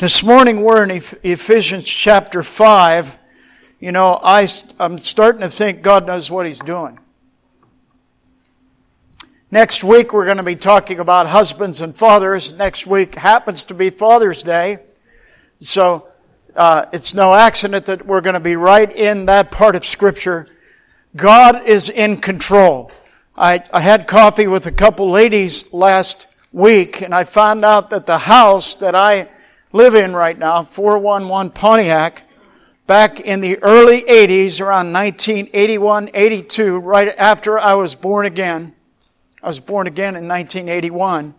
This morning we're in Ephesians chapter 5. You know, I, I'm starting to think God knows what He's doing. Next week we're going to be talking about husbands and fathers. Next week happens to be Father's Day. So, uh, it's no accident that we're going to be right in that part of Scripture. God is in control. I, I had coffee with a couple ladies last week and I found out that the house that I live in right now, 411 Pontiac, back in the early 80s, around 1981, 82, right after I was born again. I was born again in 1981.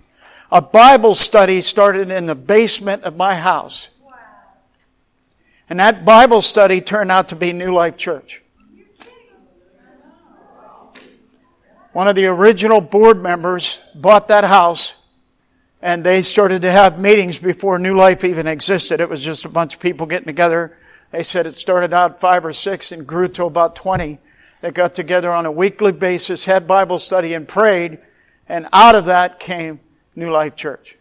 A Bible study started in the basement of my house. And that Bible study turned out to be New Life Church. One of the original board members bought that house and they started to have meetings before New Life even existed. It was just a bunch of people getting together. They said it started out five or six and grew to about 20 that got together on a weekly basis, had Bible study and prayed, and out of that came New Life Church.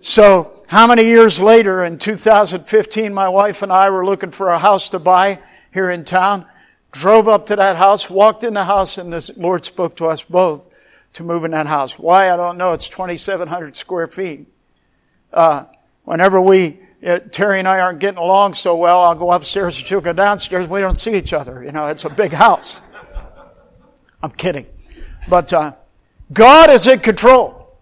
So, how many years later, in 2015, my wife and I were looking for a house to buy here in town, drove up to that house, walked in the house, and the Lord spoke to us both to move in that house. Why? I don't know. It's 2,700 square feet. Uh, whenever we, uh, Terry and I aren't getting along so well, I'll go upstairs and she'll go downstairs. We don't see each other. You know, it's a big house. I'm kidding. But, uh, God is in control.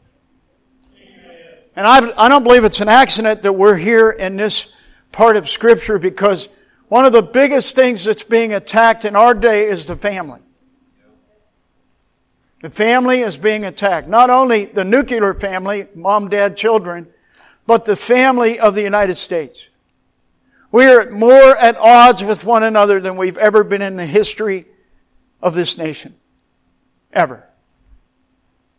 And I, I don't believe it's an accident that we're here in this part of scripture because one of the biggest things that's being attacked in our day is the family. The family is being attacked. Not only the nuclear family, mom, dad, children, but the family of the United States. We are more at odds with one another than we've ever been in the history of this nation. Ever.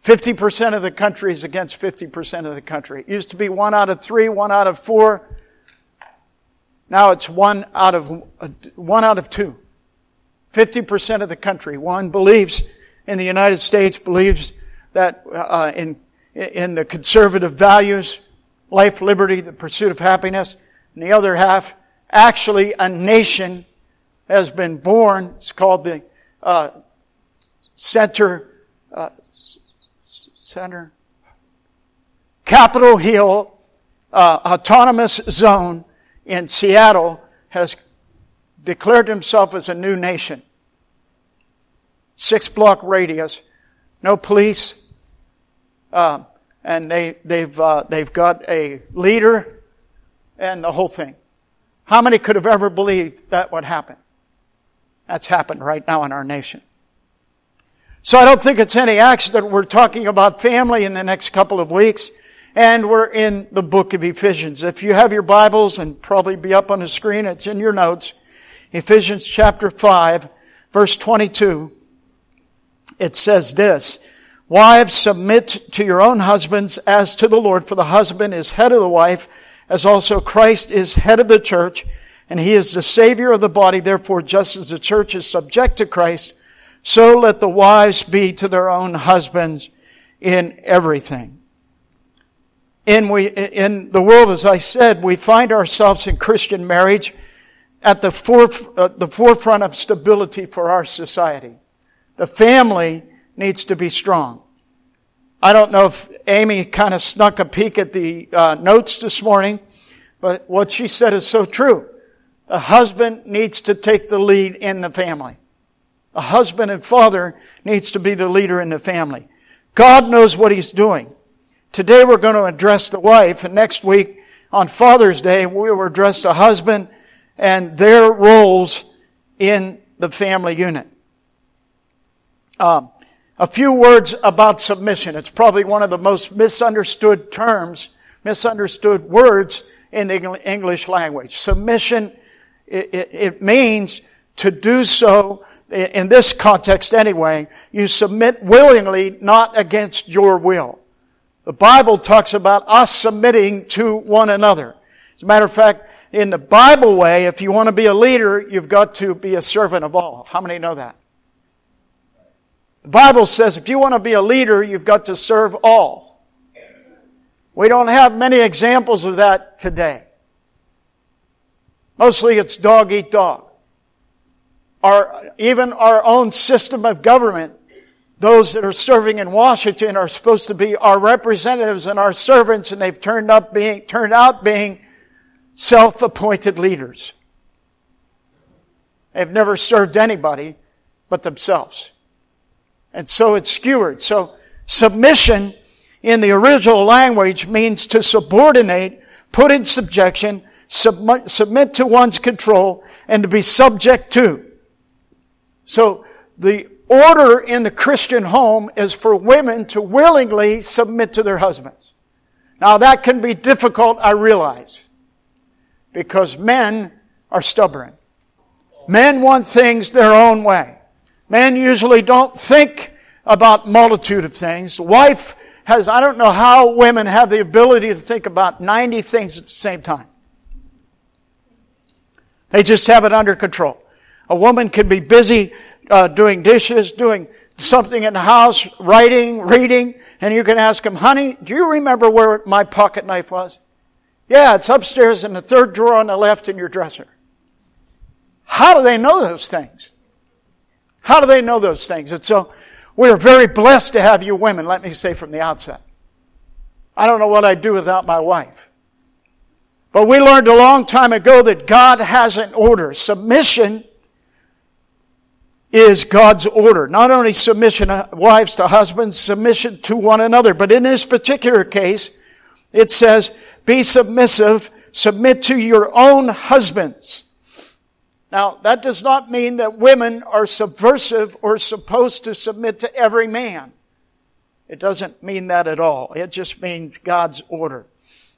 50% of the country is against 50% of the country. It used to be one out of three, one out of four. Now it's one out of, uh, one out of two. 50% of the country, one believes in the United States believes that uh, in, in the conservative values, life, liberty, the pursuit of happiness, and the other half, actually a nation has been born. It's called the uh, Center, uh, Center, Capitol Hill uh, Autonomous Zone in Seattle has declared himself as a new nation six block radius, no police, uh, and they, they've, uh, they've got a leader and the whole thing. How many could have ever believed that would happen? That's happened right now in our nation. So I don't think it's any accident we're talking about family in the next couple of weeks, and we're in the book of Ephesians. If you have your Bibles, and probably be up on the screen, it's in your notes, Ephesians chapter 5, verse 22 it says this, Wives, submit to your own husbands as to the Lord, for the husband is head of the wife, as also Christ is head of the church, and he is the Savior of the body. Therefore, just as the church is subject to Christ, so let the wives be to their own husbands in everything. In, we, in the world, as I said, we find ourselves in Christian marriage at the, foref- uh, the forefront of stability for our society. The family needs to be strong. I don't know if Amy kind of snuck a peek at the uh, notes this morning, but what she said is so true. The husband needs to take the lead in the family. The husband and father needs to be the leader in the family. God knows what he's doing. Today we're going to address the wife, and next week on Father's Day we will address the husband and their roles in the family unit. Um, a few words about submission. It's probably one of the most misunderstood terms, misunderstood words in the English language. Submission, it, it, it means to do so in this context anyway, you submit willingly, not against your will. The Bible talks about us submitting to one another. As a matter of fact, in the Bible way, if you want to be a leader, you've got to be a servant of all. How many know that? The Bible says if you want to be a leader, you've got to serve all. We don't have many examples of that today. Mostly it's dog eat dog. Our, even our own system of government, those that are serving in Washington are supposed to be our representatives and our servants, and they've turned up being, turned out being self-appointed leaders. They've never served anybody but themselves. And so it's skewered. So submission in the original language means to subordinate, put in subjection, submit, submit to one's control, and to be subject to. So the order in the Christian home is for women to willingly submit to their husbands. Now that can be difficult, I realize, because men are stubborn. Men want things their own way. Men usually don't think about multitude of things. Wife has, I don't know how women have the ability to think about 90 things at the same time. They just have it under control. A woman can be busy uh, doing dishes, doing something in the house, writing, reading, and you can ask them, honey, do you remember where my pocket knife was? Yeah, it's upstairs in the third drawer on the left in your dresser. How do they know those things? How do they know those things? And so we are very blessed to have you women, let me say from the outset. I don't know what I'd do without my wife. But we learned a long time ago that God has an order. Submission is God's order. Not only submission wives to husbands, submission to one another. But in this particular case, it says, be submissive, submit to your own husbands now, that does not mean that women are subversive or supposed to submit to every man. It doesn't mean that at all. It just means God's order.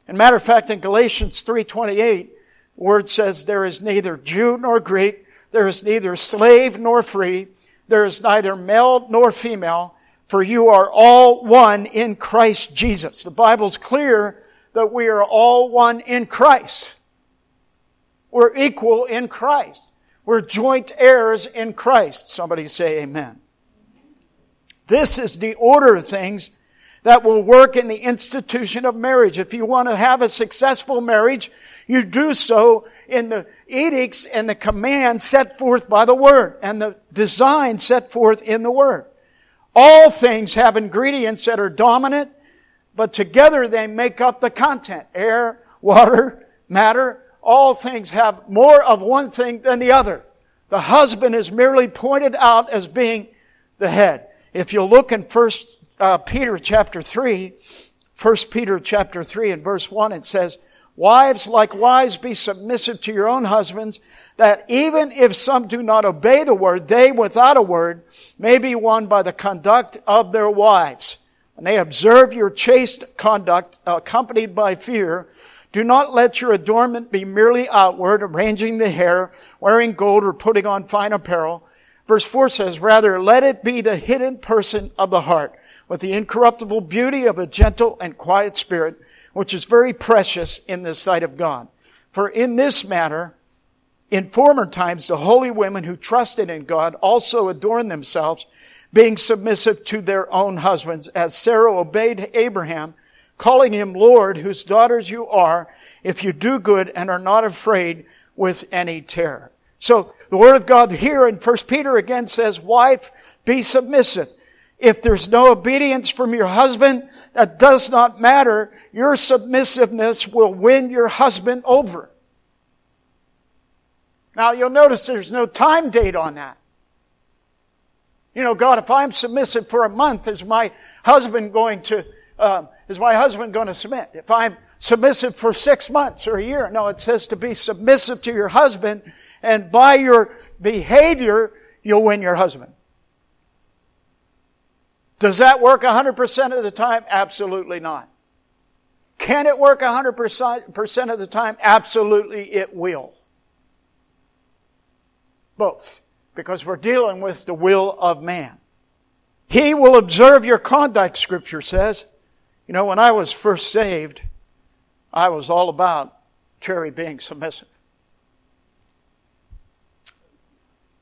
And matter of fact, in Galatians 3.28, the word says, there is neither Jew nor Greek, there is neither slave nor free, there is neither male nor female, for you are all one in Christ Jesus. The Bible's clear that we are all one in Christ. We're equal in Christ. We're joint heirs in Christ. Somebody say amen. This is the order of things that will work in the institution of marriage. If you want to have a successful marriage, you do so in the edicts and the commands set forth by the Word and the design set forth in the Word. All things have ingredients that are dominant, but together they make up the content. Air, water, matter, all things have more of one thing than the other. The husband is merely pointed out as being the head. If you look in First uh, Peter chapter three, First Peter chapter three and verse one, it says, "Wives likewise be submissive to your own husbands, that even if some do not obey the word, they without a word may be won by the conduct of their wives." And they observe your chaste conduct, accompanied by fear, do not let your adornment be merely outward, arranging the hair, wearing gold, or putting on fine apparel. Verse 4 says, rather, let it be the hidden person of the heart, with the incorruptible beauty of a gentle and quiet spirit, which is very precious in the sight of God. For in this matter, in former times, the holy women who trusted in God also adorned themselves, being submissive to their own husbands, as Sarah obeyed Abraham, calling him Lord, whose daughters you are, if you do good and are not afraid with any terror. So the word of God here in 1 Peter again says, wife, be submissive. If there's no obedience from your husband, that does not matter. Your submissiveness will win your husband over. Now you'll notice there's no time date on that. You know, God, if I'm submissive for a month, is my husband going to um, is my husband going to submit? If I'm submissive for six months or a year, no, it says to be submissive to your husband, and by your behavior, you'll win your husband. Does that work 100% of the time? Absolutely not. Can it work 100% of the time? Absolutely it will. Both. Because we're dealing with the will of man. He will observe your conduct, scripture says. You know, when I was first saved, I was all about Terry being submissive.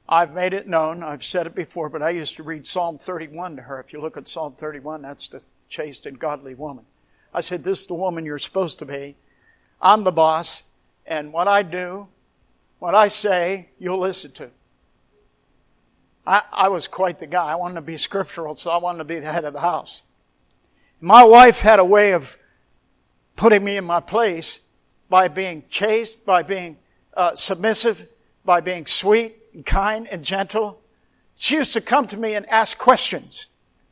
I've made it known, I've said it before, but I used to read Psalm 31 to her. If you look at Psalm 31, that's the chaste and godly woman. I said, this is the woman you're supposed to be. I'm the boss. And what I do, what I say, you'll listen to. I, I was quite the guy. I wanted to be scriptural, so I wanted to be the head of the house. My wife had a way of putting me in my place by being chaste, by being uh, submissive, by being sweet and kind and gentle. She used to come to me and ask questions.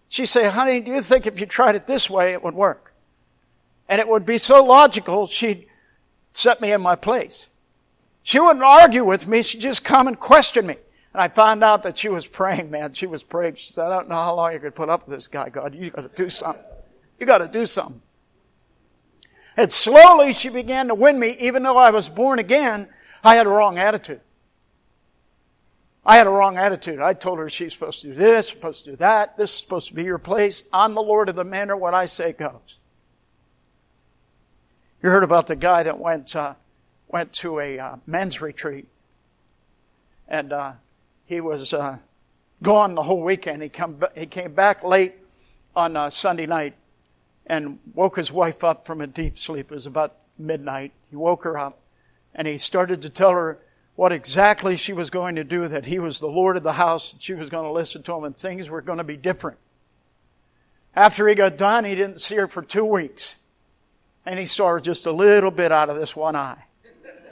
She'd say, honey, do you think if you tried it this way, it would work? And it would be so logical, she'd set me in my place. She wouldn't argue with me, she'd just come and question me. And I found out that she was praying, man. She was praying. She said, I don't know how long you could put up with this guy, God. You gotta do something. You gotta do something. And slowly she began to win me, even though I was born again, I had a wrong attitude. I had a wrong attitude. I told her she's supposed to do this, supposed to do that. This is supposed to be your place. I'm the Lord of the manor. What I say goes. You heard about the guy that went uh, went to a uh, men's retreat, and uh, he was uh, gone the whole weekend. He come he came back late on uh, Sunday night, and woke his wife up from a deep sleep. It was about midnight. He woke her up, and he started to tell her what exactly she was going to do, that he was the Lord of the house, and she was going to listen to him, and things were going to be different. After he got done, he didn't see her for two weeks. And he saw her just a little bit out of this one eye.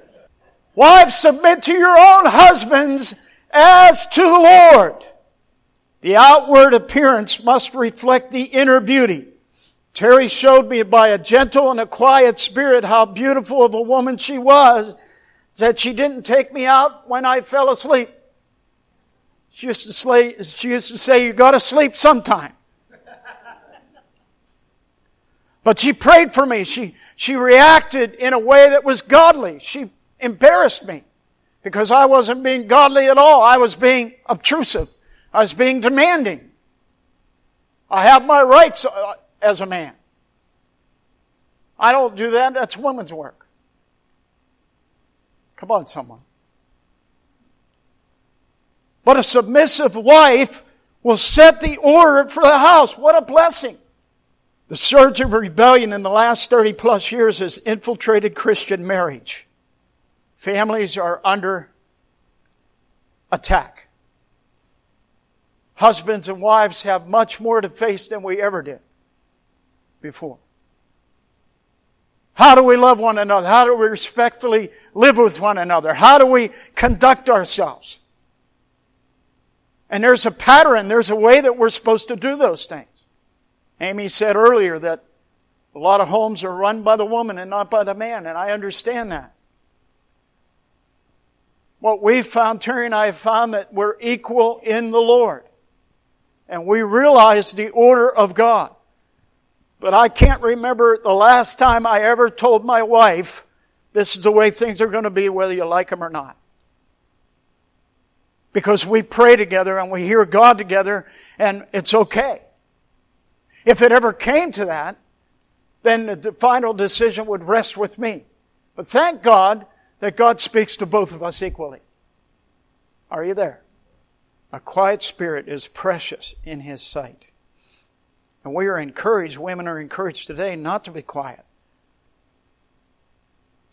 Wives, submit to your own husbands as to the Lord. The outward appearance must reflect the inner beauty. Terry showed me by a gentle and a quiet spirit how beautiful of a woman she was that she didn't take me out when I fell asleep. She used to say, she used to say you gotta sleep sometime. But she prayed for me. She, she reacted in a way that was godly. She embarrassed me because I wasn't being godly at all. I was being obtrusive. I was being demanding. I have my rights as a man. I don't do that. That's woman's work. Come on, someone. But a submissive wife will set the order for the house. What a blessing. The surge of rebellion in the last 30 plus years has infiltrated Christian marriage. Families are under attack. Husbands and wives have much more to face than we ever did before. How do we love one another? How do we respectfully live with one another? How do we conduct ourselves? And there's a pattern, there's a way that we're supposed to do those things. Amy said earlier that a lot of homes are run by the woman and not by the man, and I understand that. What we've found, Terry and I have found that we're equal in the Lord. And we realize the order of God. But I can't remember the last time I ever told my wife, this is the way things are going to be whether you like them or not. Because we pray together and we hear God together and it's okay. If it ever came to that, then the final decision would rest with me. But thank God that God speaks to both of us equally. Are you there? A quiet spirit is precious in His sight. And we are encouraged, women are encouraged today not to be quiet,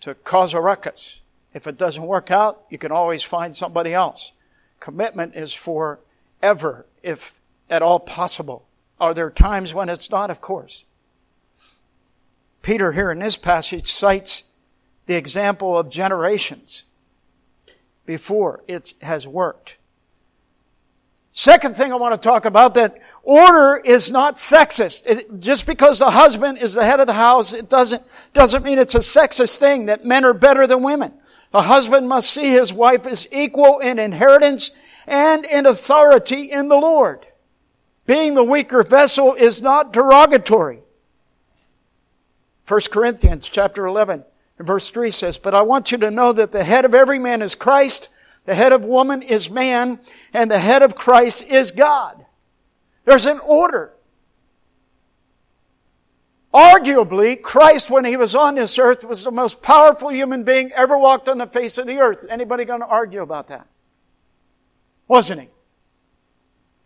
to cause a ruckus. If it doesn't work out, you can always find somebody else. Commitment is for ever, if at all possible. Are there times when it's not? Of course. Peter here in this passage cites the example of generations before it has worked. Second thing I want to talk about that order is not sexist. It, just because the husband is the head of the house, it doesn't, doesn't mean it's a sexist thing that men are better than women. The husband must see his wife as equal in inheritance and in authority in the Lord. Being the weaker vessel is not derogatory. 1 Corinthians chapter 11 verse 3 says, But I want you to know that the head of every man is Christ, the head of woman is man, and the head of Christ is God. There's an order. Arguably, Christ, when he was on this earth, was the most powerful human being ever walked on the face of the earth. Anybody going to argue about that? Wasn't he?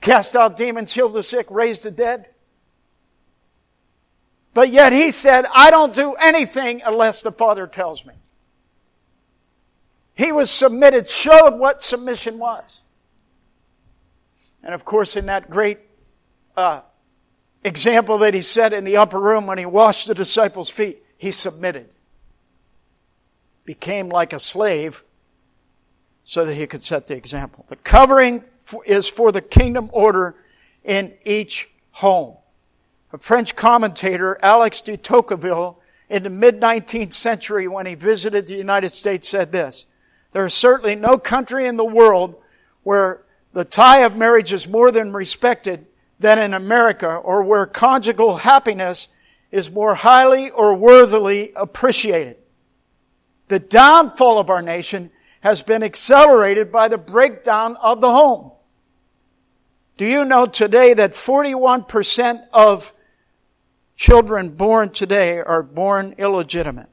Cast out demons, healed the sick, raised the dead. But yet he said, I don't do anything unless the Father tells me. He was submitted, showed what submission was. And of course, in that great uh, example that he set in the upper room when he washed the disciples' feet, he submitted. Became like a slave so that he could set the example. The covering is for the kingdom order in each home. A French commentator, Alex de Tocqueville, in the mid 19th century when he visited the United States said this, there is certainly no country in the world where the tie of marriage is more than respected than in America or where conjugal happiness is more highly or worthily appreciated. The downfall of our nation has been accelerated by the breakdown of the home. Do you know today that 41% of children born today are born illegitimate?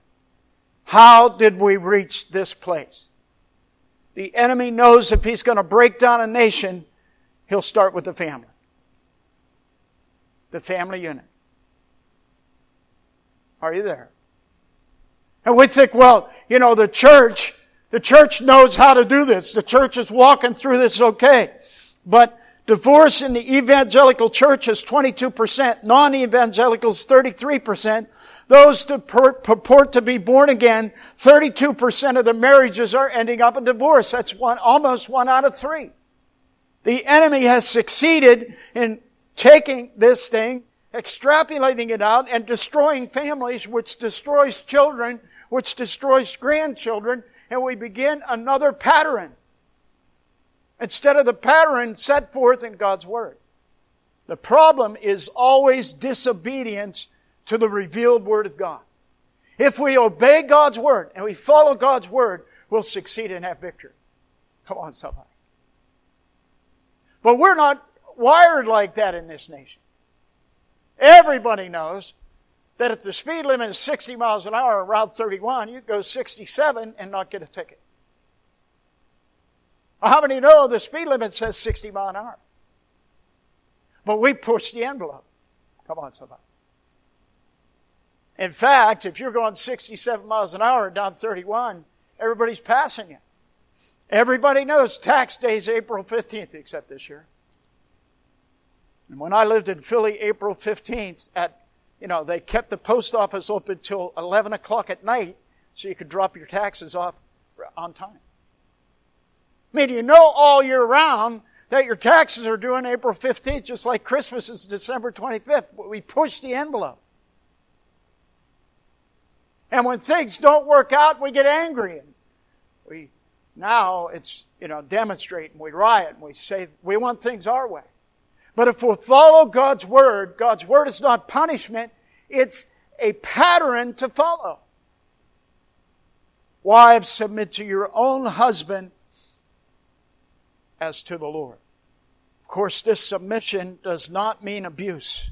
How did we reach this place? The enemy knows if he's going to break down a nation, he'll start with the family. The family unit. Are you there? And we think, well, you know, the church, the church knows how to do this. The church is walking through this okay. But divorce in the evangelical church is 22%, non-evangelicals 33%. Those that purport to be born again, 32% of the marriages are ending up in divorce. That's one, almost one out of three. The enemy has succeeded in taking this thing, extrapolating it out, and destroying families, which destroys children, which destroys grandchildren, and we begin another pattern instead of the pattern set forth in God's Word. The problem is always disobedience to the revealed Word of God. If we obey God's Word and we follow God's Word, we'll succeed and have victory. Come on, somebody. But we're not wired like that in this nation. Everybody knows that if the speed limit is 60 miles an hour on Route 31, you go 67 and not get a ticket. How many know the speed limit says 60 mile an hour? But we push the envelope. Come on, somebody. In fact, if you're going 67 miles an hour down 31, everybody's passing you. Everybody knows tax day is April 15th, except this year. And when I lived in Philly, April 15th, at, you know, they kept the post office open till 11 o'clock at night so you could drop your taxes off on time. I mean, you know all year round that your taxes are due on April 15th, just like Christmas is December 25th. We push the envelope. And when things don't work out, we get angry. And we, now it's, you know, demonstrate and we riot and we say we want things our way. But if we follow God's Word, God's Word is not punishment, it's a pattern to follow. Wives, submit to your own husband as to the Lord. Of course, this submission does not mean abuse,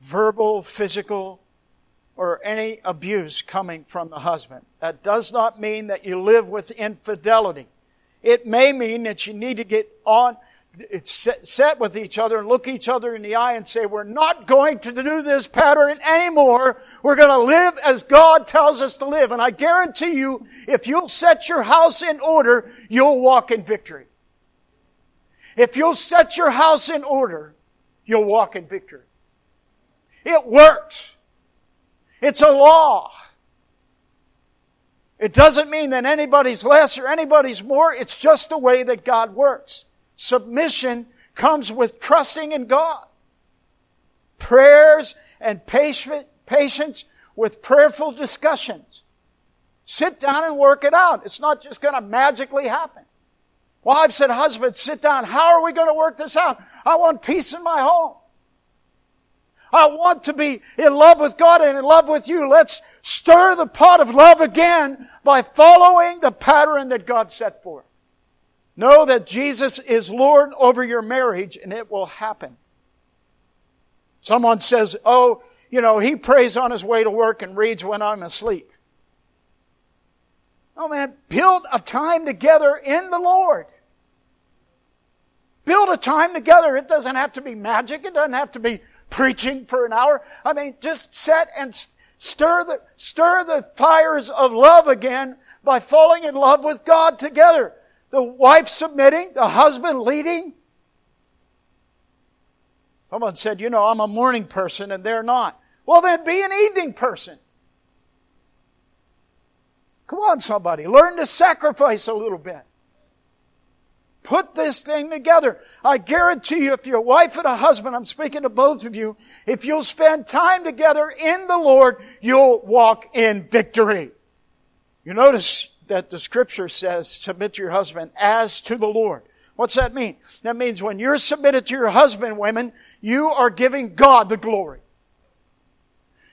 verbal, physical, or any abuse coming from the husband. That does not mean that you live with infidelity. It may mean that you need to get on, set with each other and look each other in the eye and say, we're not going to do this pattern anymore. We're going to live as God tells us to live. And I guarantee you, if you'll set your house in order, you'll walk in victory. If you'll set your house in order, you'll walk in victory. It works. It's a law. It doesn't mean that anybody's less or anybody's more. It's just the way that God works. Submission comes with trusting in God. Prayers and patience with prayerful discussions. Sit down and work it out. It's not just going to magically happen. Wives said, husbands, sit down. How are we going to work this out? I want peace in my home. I want to be in love with God and in love with you. Let's stir the pot of love again by following the pattern that God set forth. Know that Jesus is Lord over your marriage and it will happen. Someone says, oh, you know, he prays on his way to work and reads when I'm asleep. Oh man, build a time together in the Lord. Build a time together. It doesn't have to be magic. It doesn't have to be preaching for an hour. I mean, just set and stir the, stir the fires of love again by falling in love with God together. The wife submitting, the husband leading. Someone said, you know, I'm a morning person and they're not. Well, then be an evening person. Come on, somebody. Learn to sacrifice a little bit. Put this thing together. I guarantee you, if you're a wife and a husband, I'm speaking to both of you, if you'll spend time together in the Lord, you'll walk in victory. You notice that the scripture says, submit to your husband as to the Lord. What's that mean? That means when you're submitted to your husband, women, you are giving God the glory.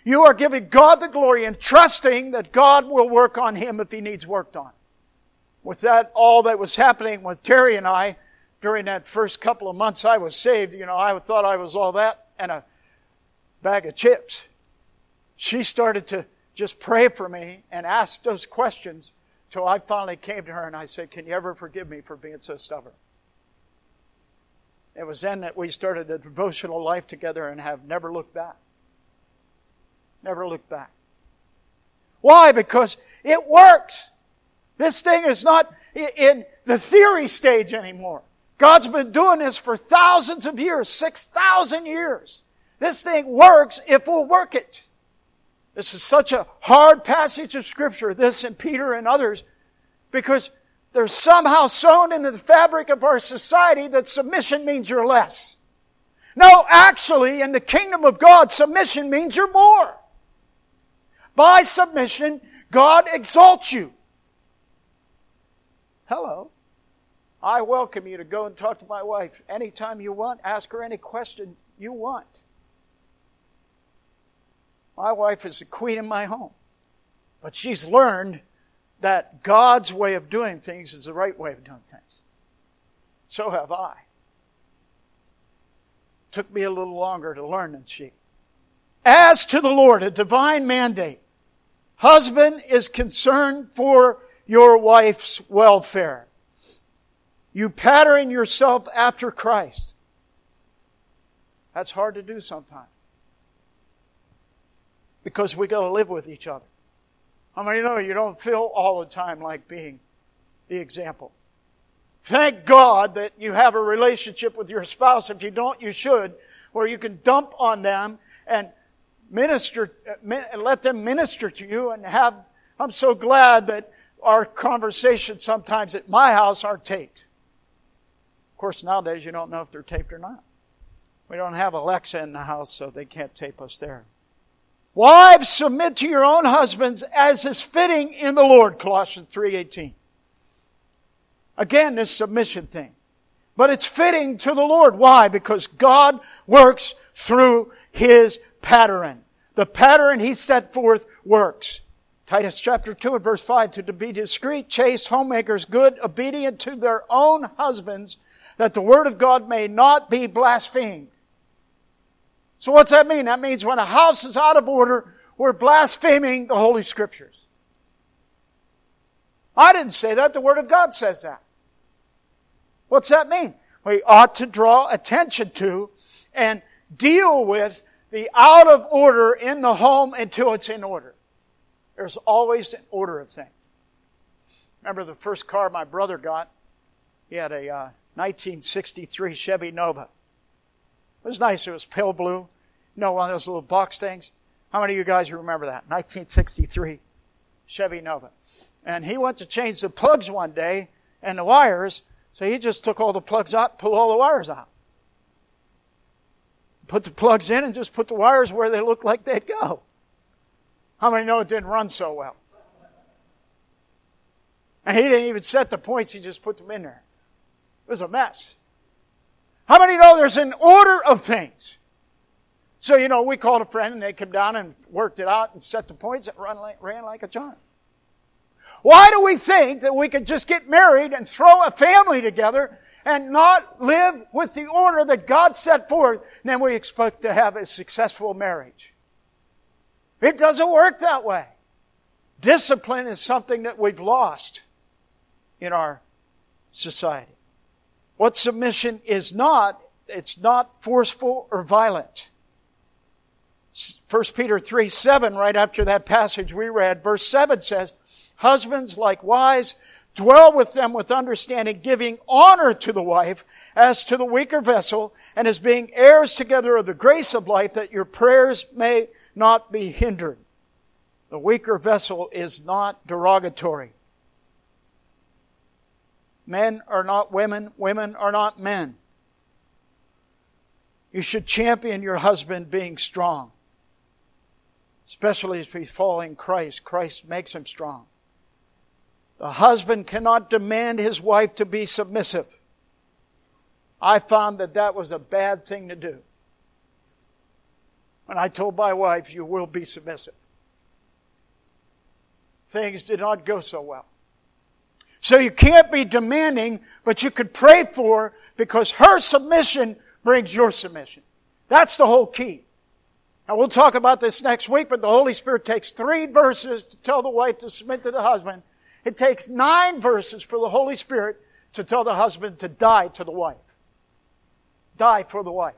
You are giving God the glory and trusting that God will work on him if he needs worked on with that, all that was happening with Terry and I during that first couple of months I was saved, you know, I thought I was all that and a bag of chips. She started to just pray for me and ask those questions till I finally came to her and I said, Can you ever forgive me for being so stubborn? It was then that we started a devotional life together and have never looked back. Never looked back. Why? Because it works. This thing is not in the theory stage anymore. God's been doing this for thousands of years, 6,000 years. This thing works if we'll work it. This is such a hard passage of scripture, this and Peter and others, because they're somehow sewn into the fabric of our society that submission means you're less. No, actually, in the kingdom of God, submission means you're more. By submission, God exalts you. Hello. I welcome you to go and talk to my wife anytime you want. Ask her any question you want. My wife is the queen in my home. But she's learned that God's way of doing things is the right way of doing things. So have I. Took me a little longer to learn than she. As to the Lord, a divine mandate. Husband is concerned for your wife's welfare. You pattern yourself after Christ. That's hard to do sometimes. Because we got to live with each other. How many know you don't feel all the time like being the example? Thank God that you have a relationship with your spouse. If you don't, you should, where you can dump on them and minister, uh, let them minister to you and have, I'm so glad that our conversations sometimes at my house are taped. Of course, nowadays you don't know if they're taped or not. We don't have Alexa in the house, so they can't tape us there. Wives, submit to your own husbands as is fitting in the Lord, Colossians 3.18. Again, this submission thing. But it's fitting to the Lord. Why? Because God works through His pattern. The pattern He set forth works. Titus chapter 2 and verse 5, to be discreet, chaste, homemakers, good, obedient to their own husbands, that the word of God may not be blasphemed. So what's that mean? That means when a house is out of order, we're blaspheming the Holy Scriptures. I didn't say that, the Word of God says that. What's that mean? We ought to draw attention to and deal with the out of order in the home until it's in order. There's always an order of things. Remember the first car my brother got? He had a uh, 1963 Chevy Nova. It was nice. It was pale blue. You know, one of those little box things. How many of you guys remember that? 1963 Chevy Nova. And he went to change the plugs one day and the wires, so he just took all the plugs out, pulled all the wires out. Put the plugs in and just put the wires where they looked like they'd go. How many know it didn't run so well? And he didn't even set the points, he just put them in there. It was a mess. How many know there's an order of things? So, you know, we called a friend and they came down and worked it out and set the points ran like, ran like a charm. Why do we think that we could just get married and throw a family together and not live with the order that God set forth, and then we expect to have a successful marriage? It doesn't work that way. Discipline is something that we've lost in our society. What submission is not, it's not forceful or violent. 1 Peter 3 7, right after that passage we read, verse 7 says, Husbands, likewise, dwell with them with understanding, giving honor to the wife as to the weaker vessel, and as being heirs together of the grace of life, that your prayers may not be hindered. The weaker vessel is not derogatory. Men are not women, women are not men. You should champion your husband being strong. Especially if he's following Christ. Christ makes him strong. The husband cannot demand his wife to be submissive. I found that that was a bad thing to do. When I told my wife, you will be submissive. Things did not go so well. So you can't be demanding, but you could pray for because her submission brings your submission. That's the whole key. Now we'll talk about this next week, but the Holy Spirit takes three verses to tell the wife to submit to the husband. It takes nine verses for the Holy Spirit to tell the husband to die to the wife. Die for the wife.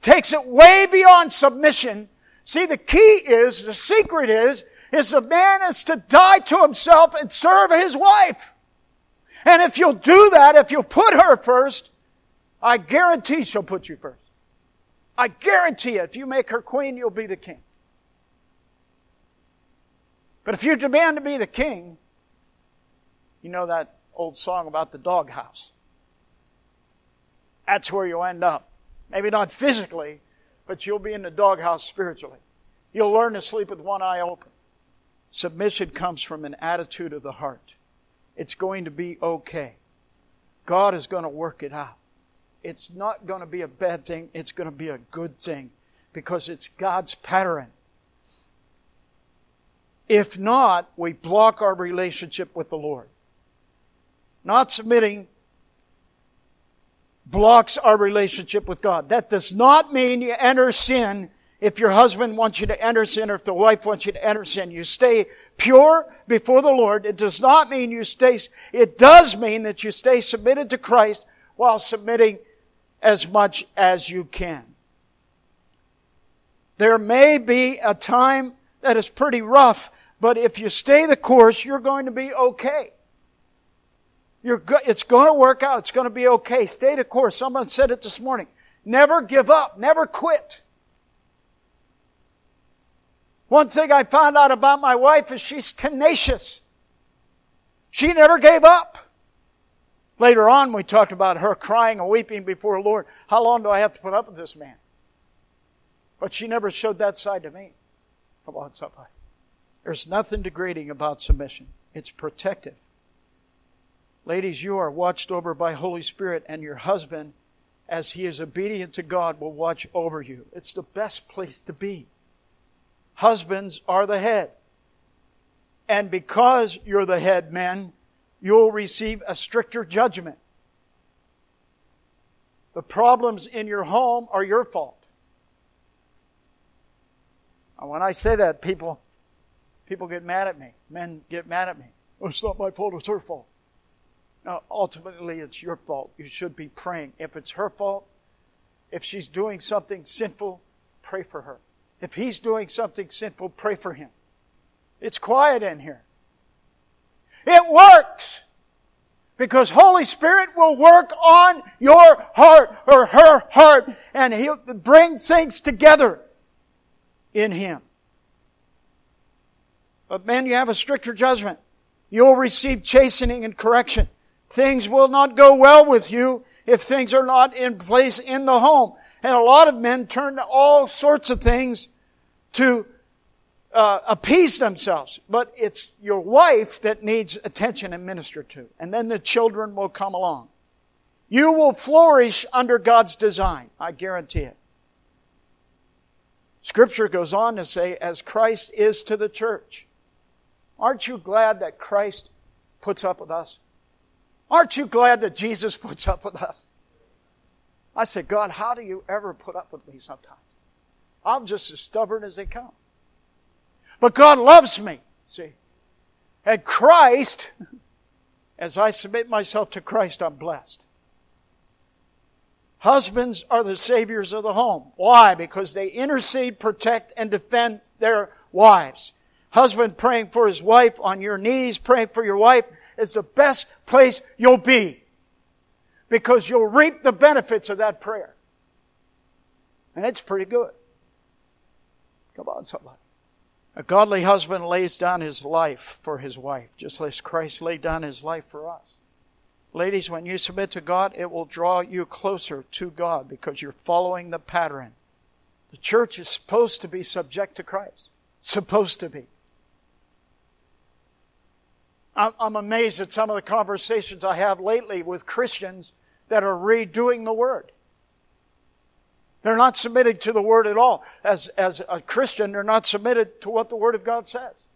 Takes it way beyond submission. See, the key is, the secret is, is the man is to die to himself and serve his wife. And if you'll do that, if you'll put her first, I guarantee she'll put you first. I guarantee it. If you make her queen, you'll be the king. But if you demand to be the king, you know that old song about the doghouse. That's where you'll end up. Maybe not physically, but you'll be in the doghouse spiritually. You'll learn to sleep with one eye open. Submission comes from an attitude of the heart. It's going to be okay. God is going to work it out. It's not going to be a bad thing. It's going to be a good thing because it's God's pattern. If not, we block our relationship with the Lord. Not submitting blocks our relationship with God. That does not mean you enter sin if your husband wants you to enter sin or if the wife wants you to enter sin. You stay pure before the Lord. It does not mean you stay, it does mean that you stay submitted to Christ while submitting as much as you can. There may be a time that is pretty rough, but if you stay the course, you're going to be okay. You're go- it's going to work out. It's going to be okay. Stay the course. Someone said it this morning. Never give up. Never quit. One thing I found out about my wife is she's tenacious. She never gave up. Later on, we talked about her crying and weeping before the Lord. How long do I have to put up with this man? But she never showed that side to me. Come on, somebody. There's nothing degrading about submission. It's protective. Ladies, you are watched over by Holy Spirit, and your husband, as he is obedient to God, will watch over you. It's the best place to be. Husbands are the head. And because you're the head, men, you'll receive a stricter judgment. The problems in your home are your fault. And when I say that, people, people get mad at me. Men get mad at me. Oh, it's not my fault, it's her fault. No, ultimately, it's your fault. You should be praying. If it's her fault, if she's doing something sinful, pray for her. If he's doing something sinful, pray for him. It's quiet in here. It works. Because Holy Spirit will work on your heart or her heart and He'll bring things together in Him. But men, you have a stricter judgment. You'll receive chastening and correction. Things will not go well with you if things are not in place in the home. And a lot of men turn to all sorts of things to uh, appease themselves. But it's your wife that needs attention and ministered to. And then the children will come along. You will flourish under God's design. I guarantee it. Scripture goes on to say, as Christ is to the church. Aren't you glad that Christ puts up with us? Aren't you glad that Jesus puts up with us? I said, God, how do you ever put up with me sometimes? I'm just as stubborn as they come. But God loves me, see. And Christ, as I submit myself to Christ, I'm blessed. Husbands are the saviors of the home. Why? Because they intercede, protect, and defend their wives. Husband praying for his wife on your knees, praying for your wife is the best place you'll be. Because you'll reap the benefits of that prayer. And it's pretty good. Come on, somebody. A godly husband lays down his life for his wife, just as Christ laid down his life for us. Ladies, when you submit to God, it will draw you closer to God because you're following the pattern. The church is supposed to be subject to Christ. Supposed to be. I'm amazed at some of the conversations I have lately with Christians that are redoing the Word. They're not submitted to the Word at all. As, as a Christian, they're not submitted to what the Word of God says.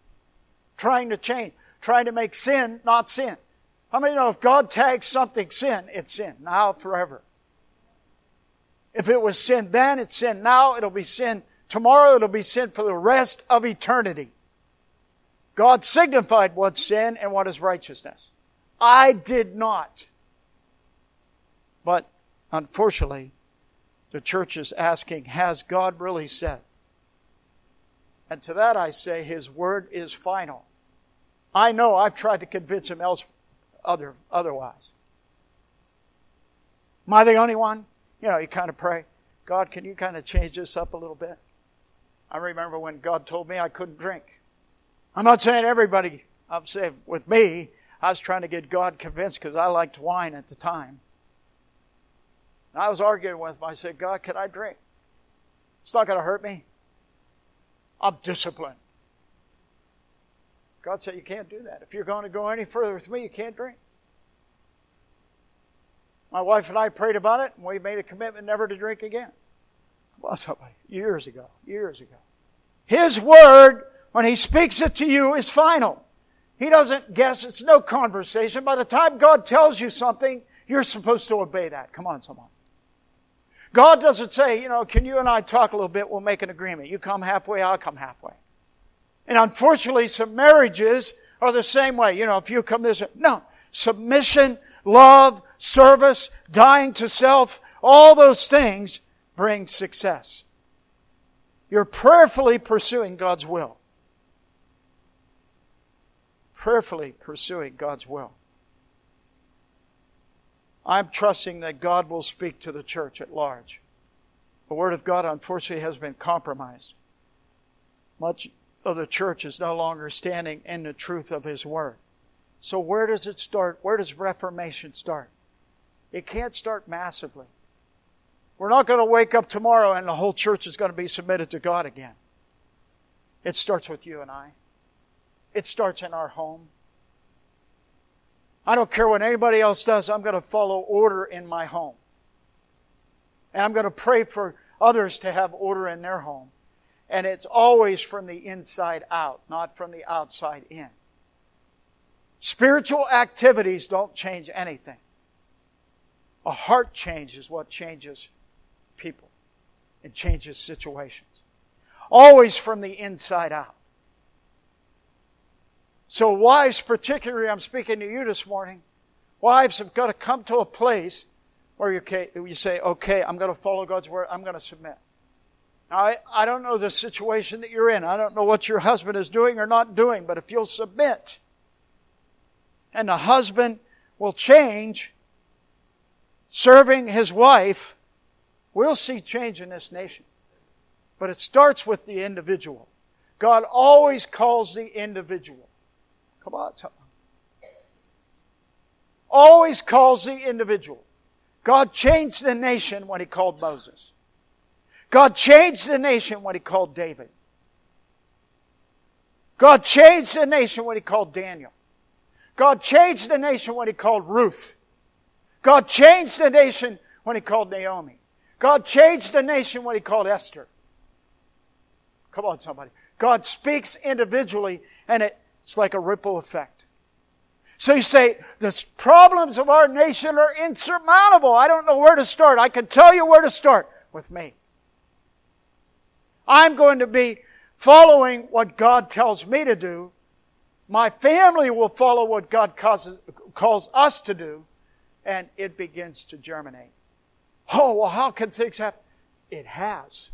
Trying to change, trying to make sin not sin. How many know if God tags something sin, it's sin, now, forever? If it was sin then, it's sin now, it'll be sin tomorrow, it'll be sin for the rest of eternity. God signified what's sin and what is righteousness. I did not. But unfortunately, the church is asking, has God really said? And to that I say, His word is final. I know I've tried to convince him else, other, otherwise. Am I the only one? You know, you kind of pray, God, can you kind of change this up a little bit? I remember when God told me I couldn't drink. I'm not saying everybody, I'm saying with me, I was trying to get God convinced because I liked wine at the time. And I was arguing with him. I said, God, can I drink? It's not going to hurt me. I'm disciplined. God said, You can't do that. If you're going to go any further with me, you can't drink. My wife and I prayed about it, and we made a commitment never to drink again. Well, somebody, years ago, years ago. His word when He speaks it to you is final. He doesn't guess. It's no conversation. By the time God tells you something, you're supposed to obey that. Come on, someone. God doesn't say, you know, can you and I talk a little bit? We'll make an agreement. You come halfway, I'll come halfway. And unfortunately, some marriages are the same way. You know, if you come this, no. Submission, love, service, dying to self, all those things bring success. You're prayerfully pursuing God's will prayerfully pursuing God's will. I'm trusting that God will speak to the church at large. The Word of God, unfortunately, has been compromised. Much of the church is no longer standing in the truth of His Word. So, where does it start? Where does Reformation start? It can't start massively. We're not going to wake up tomorrow and the whole church is going to be submitted to God again. It starts with you and I. It starts in our home. I don't care what anybody else does, I'm going to follow order in my home. And I'm going to pray for others to have order in their home. And it's always from the inside out, not from the outside in. Spiritual activities don't change anything. A heart change is what changes people. and changes situations. Always from the inside out. So, wives, particularly, I'm speaking to you this morning. Wives have got to come to a place where you, say, okay, I'm going to follow God's word. I'm going to submit. Now, I, I don't know the situation that you're in. I don't know what your husband is doing or not doing, but if you'll submit, and the husband will change, serving his wife, we'll see change in this nation. But it starts with the individual. God always calls the individual. Come on, someone. Always calls the individual. God changed the nation when He called Moses. God changed the nation when He called David. God changed the nation when He called Daniel. God changed the nation when He called Ruth. God changed the nation when He called Naomi. God changed the nation when He called Esther. Come on, somebody. God speaks individually and it it's like a ripple effect. So you say, the problems of our nation are insurmountable. I don't know where to start. I can tell you where to start with me. I'm going to be following what God tells me to do. My family will follow what God causes, calls us to do, and it begins to germinate. Oh, well, how can things happen? It has.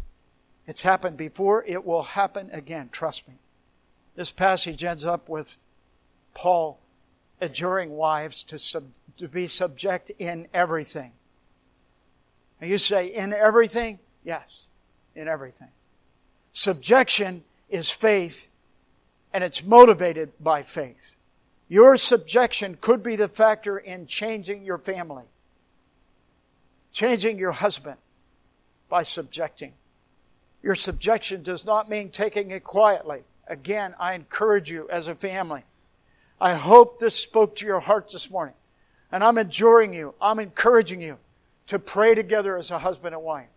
It's happened before. It will happen again. Trust me. This passage ends up with Paul adjuring wives to, sub, to be subject in everything. And you say, in everything? Yes, in everything. Subjection is faith, and it's motivated by faith. Your subjection could be the factor in changing your family, changing your husband by subjecting. Your subjection does not mean taking it quietly. Again, I encourage you as a family. I hope this spoke to your hearts this morning. And I'm enjoring you. I'm encouraging you to pray together as a husband and wife.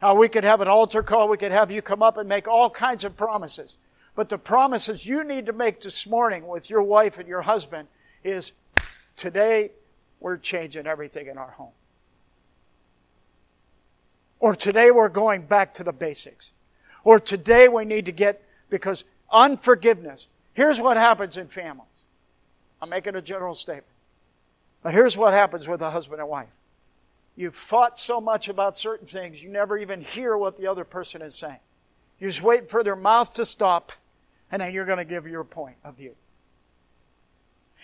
Now, we could have an altar call. We could have you come up and make all kinds of promises. But the promises you need to make this morning with your wife and your husband is today we're changing everything in our home. Or today we're going back to the basics. Or today we need to get, because unforgiveness, here's what happens in families. I'm making a general statement. But here's what happens with a husband and wife. You've fought so much about certain things, you never even hear what the other person is saying. You're just waiting for their mouth to stop, and then you're going to give your point of view.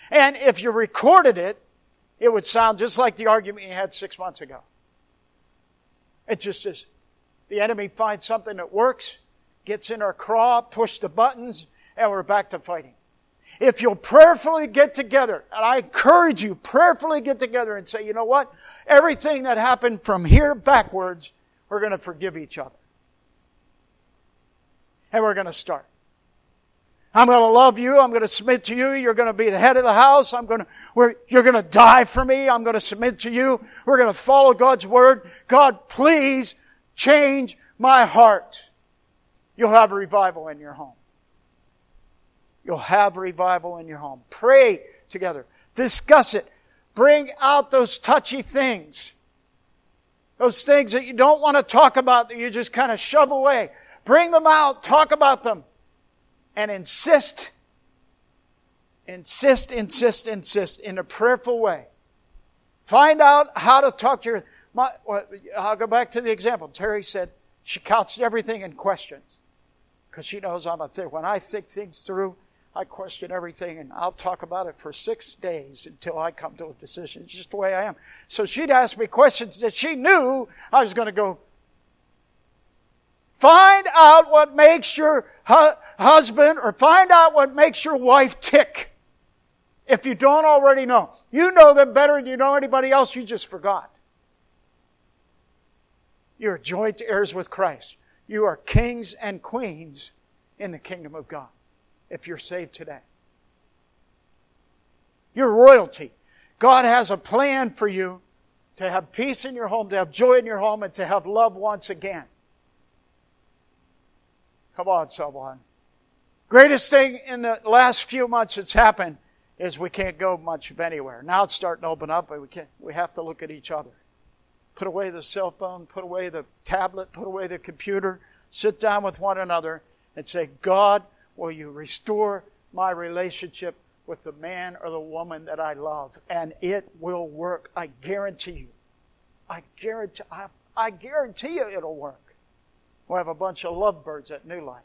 And if you recorded it, it would sound just like the argument you had six months ago. It just is. The enemy finds something that works, gets in our craw, push the buttons, and we're back to fighting. If you'll prayerfully get together, and I encourage you, prayerfully get together and say, you know what? Everything that happened from here backwards, we're going to forgive each other. And we're going to start. I'm going to love you. I'm going to submit to you. You're going to be the head of the house. I'm going to, we're, you're going to die for me. I'm going to submit to you. We're going to follow God's word. God, please change my heart. You'll have a revival in your home. You'll have revival in your home. Pray together. Discuss it. Bring out those touchy things. Those things that you don't want to talk about that you just kind of shove away. Bring them out. Talk about them and insist, insist, insist, insist in a prayerful way. Find out how to talk to your. My, I'll go back to the example. Terry said she couched everything in questions because she knows I'm a think. When I think things through, I question everything and I'll talk about it for six days until I come to a decision. It's just the way I am. So she'd ask me questions that she knew I was going to go, Find out what makes your hu- husband or find out what makes your wife tick. If you don't already know. You know them better than you know anybody else, you just forgot. You're joint heirs with Christ. You are kings and queens in the kingdom of God if you're saved today. You're royalty. God has a plan for you to have peace in your home, to have joy in your home, and to have love once again. Come on, someone. Greatest thing in the last few months that's happened is we can't go much of anywhere. Now it's starting to open up, but we can't, we have to look at each other. Put away the cell phone, put away the tablet, put away the computer, sit down with one another and say, God, will you restore my relationship with the man or the woman that I love? And it will work. I guarantee you. I guarantee, I, I guarantee you it'll work. We'll have a bunch of lovebirds at New Life.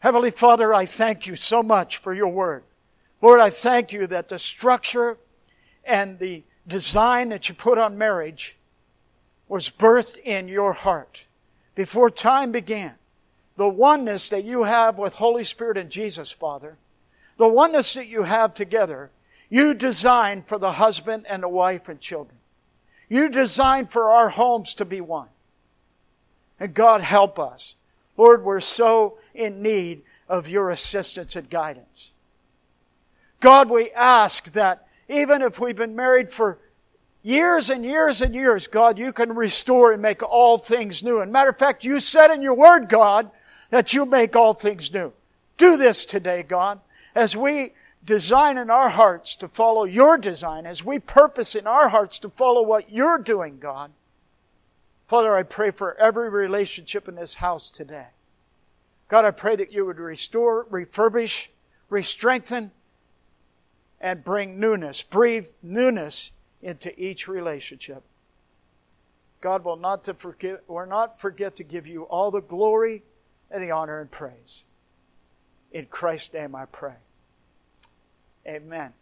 Heavenly Father, I thank you so much for your word. Lord, I thank you that the structure and the design that you put on marriage was birthed in your heart before time began. The oneness that you have with Holy Spirit and Jesus, Father, the oneness that you have together, you designed for the husband and the wife and children. You designed for our homes to be one. And God help us. Lord, we're so in need of your assistance and guidance. God, we ask that even if we've been married for years and years and years, God, you can restore and make all things new. And matter of fact, you said in your word, God, that you make all things new. Do this today, God, as we design in our hearts to follow your design, as we purpose in our hearts to follow what you're doing, God. Father, I pray for every relationship in this house today. God, I pray that you would restore, refurbish, re-strengthen, and bring newness, breathe newness into each relationship. God will not to forget or not forget to give you all the glory and the honor and praise. In Christ's name I pray. Amen.